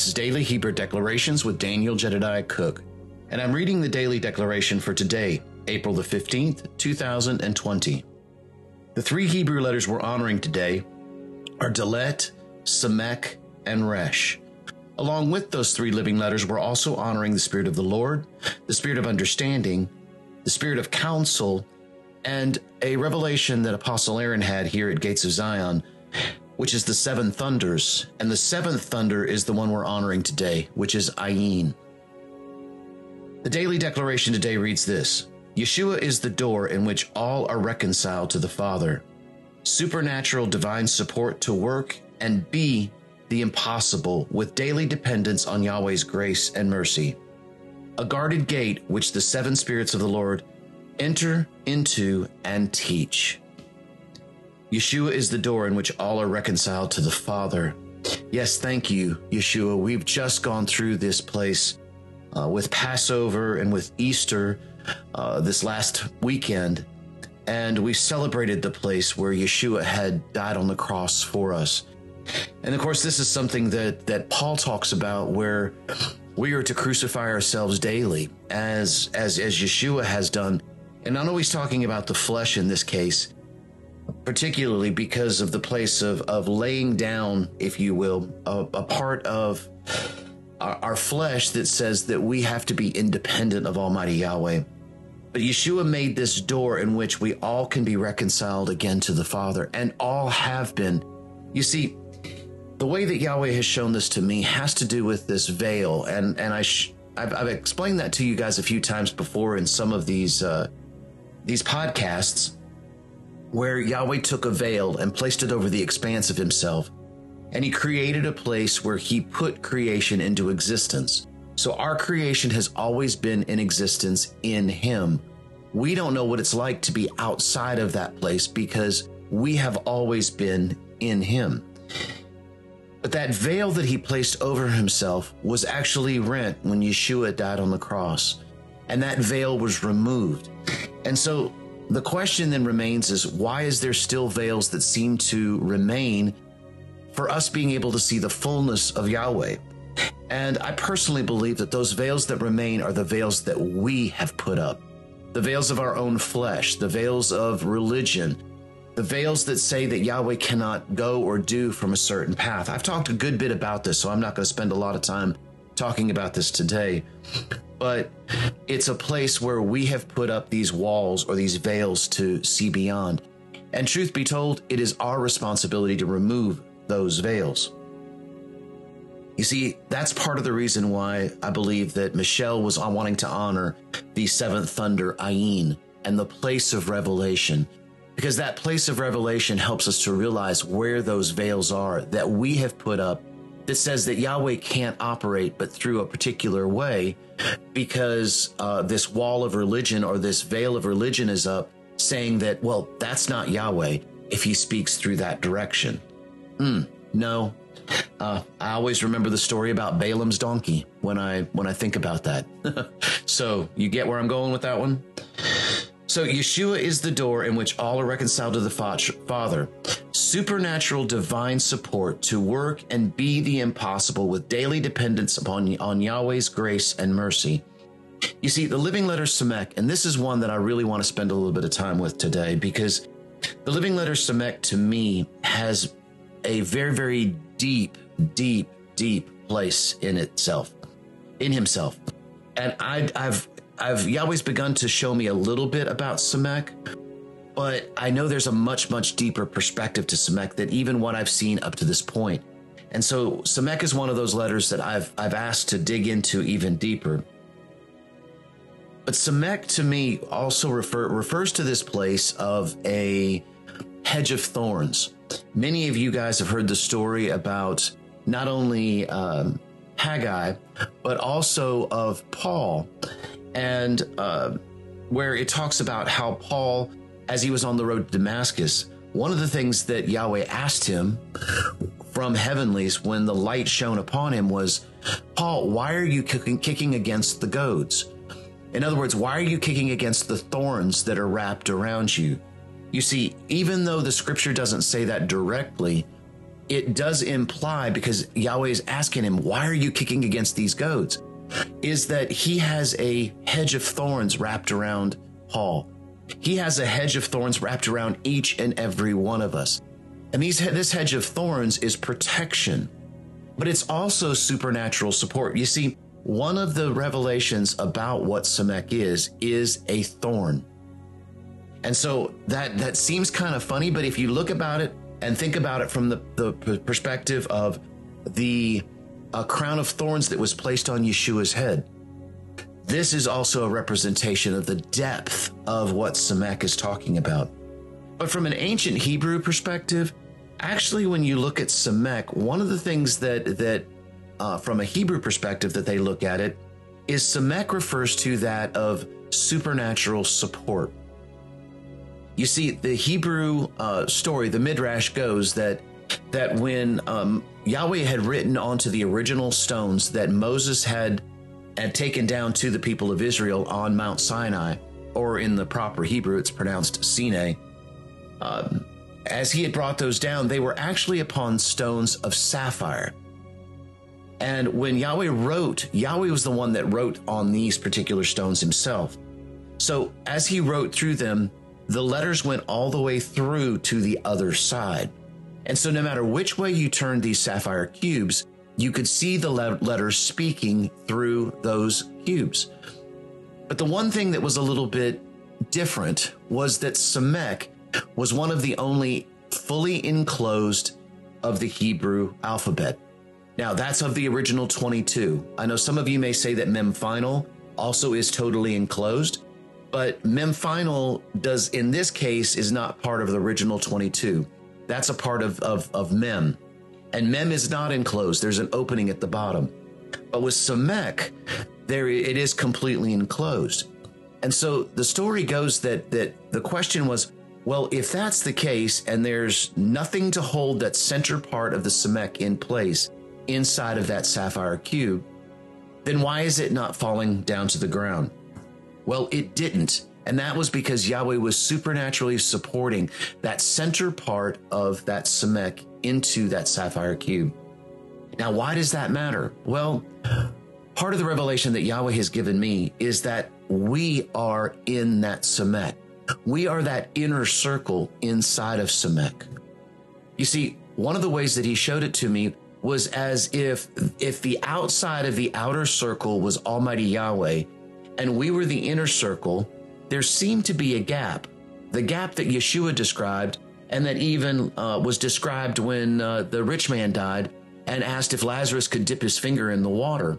This is Daily Hebrew Declarations with Daniel Jedediah Cook, and I'm reading the daily declaration for today, April the 15th, 2020. The three Hebrew letters we're honoring today are Dalet, Samek, and Resh. Along with those three living letters, we're also honoring the Spirit of the Lord, the Spirit of understanding, the Spirit of counsel, and a revelation that Apostle Aaron had here at Gates of Zion which is the seven thunders. And the seventh thunder is the one we're honoring today, which is Ayin. The daily declaration today reads this Yeshua is the door in which all are reconciled to the Father. Supernatural divine support to work and be the impossible with daily dependence on Yahweh's grace and mercy. A guarded gate which the seven spirits of the Lord enter into and teach. Yeshua is the door in which all are reconciled to the Father. Yes, thank you, Yeshua. We've just gone through this place uh, with Passover and with Easter uh, this last weekend, and we celebrated the place where Yeshua had died on the cross for us. And of course, this is something that, that Paul talks about where we are to crucify ourselves daily as, as, as Yeshua has done. And not always talking about the flesh in this case, particularly because of the place of, of laying down, if you will, a, a part of our, our flesh that says that we have to be independent of Almighty Yahweh. But Yeshua made this door in which we all can be reconciled again to the Father, and all have been. You see, the way that Yahweh has shown this to me has to do with this veil, and and I sh- I've, I've, explained that to you guys a few times before in some of these uh, these podcasts where Yahweh took a veil and placed it over the expanse of himself, and he created a place where he put creation into existence. So our creation has always been in existence in him. We don't know what it's like to be outside of that place because we have always been in him. But that veil that he placed over himself was actually rent when Yeshua died on the cross, and that veil was removed. And so the question then remains is why is there still veils that seem to remain for us being able to see the fullness of Yahweh? And I personally believe that those veils that remain are the veils that we have put up. The veils of our own flesh, the veils of religion, the veils that say that Yahweh cannot go or do from a certain path. I've talked a good bit about this, so I'm not going to spend a lot of time talking about this today but it's a place where we have put up these walls or these veils to see beyond. And truth be told, it is our responsibility to remove those veils. You see, that's part of the reason why I believe that Michelle was wanting to honor the seventh thunder, Ayin, and the place of revelation. Because that place of revelation helps us to realize where those veils are that we have put up that says that Yahweh can't operate but through a particular way because uh, this wall of religion or this veil of religion is up saying that, well, that's not Yahweh if he speaks through that direction. Hmm, no. Uh, I always remember the story about Balaam's donkey when I when I think about that. so you get where I'm going with that one. So Yeshua is the door in which all are reconciled to the Father. Supernatural divine support to work and be the impossible with daily dependence upon on Yahweh's grace and mercy. You see, the Living Letter Samek, and this is one that I really want to spend a little bit of time with today because the Living Letter Samek to me has a very, very deep, deep, deep place in itself, in himself. And I, have I've Yahweh's begun to show me a little bit about Samek, but I know there's a much, much deeper perspective to Samek than even what I've seen up to this point. And so Samek is one of those letters that I've I've asked to dig into even deeper. But Samek to me also refer, refers to this place of a hedge of thorns. Many of you guys have heard the story about not only um, Haggai, but also of Paul and uh, where it talks about how Paul, as he was on the road to Damascus, one of the things that Yahweh asked him from heavenlies when the light shone upon him was, Paul, why are you kicking, against the goads? In other words, why are you kicking against the thorns that are wrapped around you? You see, even though the scripture doesn't say that directly, it does imply, because Yahweh is asking him, Why are you kicking against these goads? Is that he has a hedge of thorns wrapped around Paul. He has a hedge of thorns wrapped around each and every one of us. And these, this hedge of thorns is protection, but it's also supernatural support. You see, one of the revelations about what Samek is, is a thorn. And so that, that seems kind of funny, but if you look about it and think about it from the, the perspective of the uh, crown of thorns that was placed on Yeshua's head, this is also a representation of the depth of what Samek is talking about. But from an ancient Hebrew perspective, actually, when you look at Samek, one of the things that that uh, from a Hebrew perspective that they look at it is Samek refers to that of supernatural support. You see, the Hebrew uh, story, the Midrash goes that that when um, Yahweh had written onto the original stones that Moses had had taken down to the people of Israel on Mount Sinai, or in the proper Hebrew, it's pronounced Sinai. Um, as he had brought those down, they were actually upon stones of sapphire. And when Yahweh wrote, Yahweh was the one that wrote on these particular stones himself. So as he wrote through them, the letters went all the way through to the other side. And so no matter which way you turned these sapphire cubes, you could see the letters speaking through those cubes. But the one thing that was a little bit different was that Samek was one of the only fully enclosed of the Hebrew alphabet. Now, that's of the original 22. I know some of you may say that Mem Final also is totally enclosed, but Mem Final does, in this case, is not part of the original 22. That's a part of, of, of Mem. And Mem is not enclosed. There's an opening at the bottom. But with Samek, there it is completely enclosed. And so the story goes that that the question was, well, if that's the case and there's nothing to hold that center part of the Samek in place inside of that sapphire cube, then why is it not falling down to the ground? Well, it didn't. And that was because Yahweh was supernaturally supporting that center part of that Samek into that sapphire cube. Now, why does that matter? Well, part of the revelation that Yahweh has given me is that we are in that Samek. We are that inner circle inside of Samek. You see, one of the ways that he showed it to me was as if if the outside of the outer circle was Almighty Yahweh and we were the inner circle, there seemed to be a gap. The gap that Yeshua described and that even uh, was described when uh, the rich man died and asked if Lazarus could dip his finger in the water.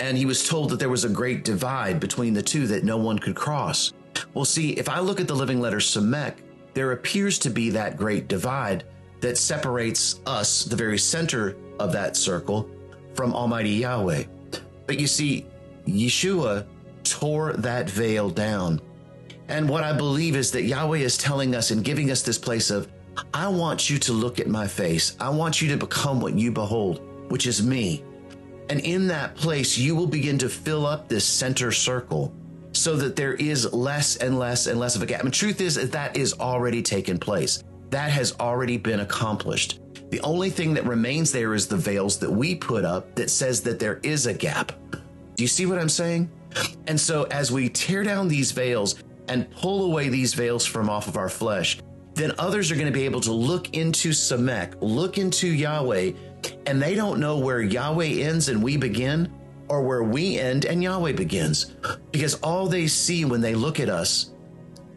And he was told that there was a great divide between the two that no one could cross. Well, see, if I look at the living letter Samek, there appears to be that great divide that separates us, the very center of that circle, from Almighty Yahweh. But you see, Yeshua tore that veil down and what I believe is that Yahweh is telling us and giving us this place of, I want you to look at my face. I want you to become what you behold, which is me. And in that place, you will begin to fill up this center circle so that there is less and less and less of a gap. And truth is that that is already taken place. That has already been accomplished. The only thing that remains there is the veils that we put up that says that there is a gap. Do you see what I'm saying? And so as we tear down these veils, and pull away these veils from off of our flesh, then others are going to be able to look into Samek, look into Yahweh, and they don't know where Yahweh ends and we begin, or where we end and Yahweh begins. Because all they see when they look at us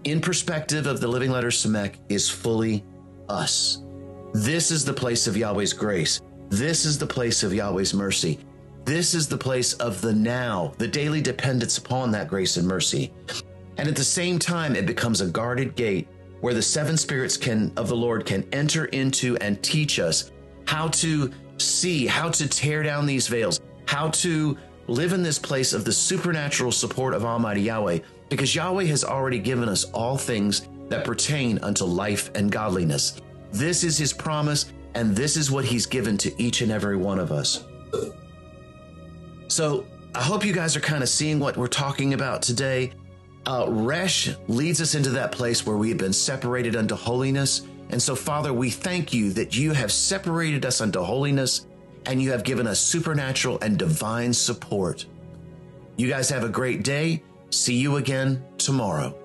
in perspective of the living letter Samek is fully us. This is the place of Yahweh's grace. This is the place of Yahweh's mercy. This is the place of the now, the daily dependence upon that grace and mercy. And at the same time, it becomes a guarded gate where the seven spirits can of the Lord can enter into and teach us how to see, how to tear down these veils, how to live in this place of the supernatural support of Almighty Yahweh, because Yahweh has already given us all things that pertain unto life and godliness. This is his promise, and this is what he's given to each and every one of us. So I hope you guys are kind of seeing what we're talking about today. Uh, Resh leads us into that place where we have been separated unto holiness. And so, Father, we thank you that you have separated us unto holiness and you have given us supernatural and divine support. You guys have a great day. See you again tomorrow.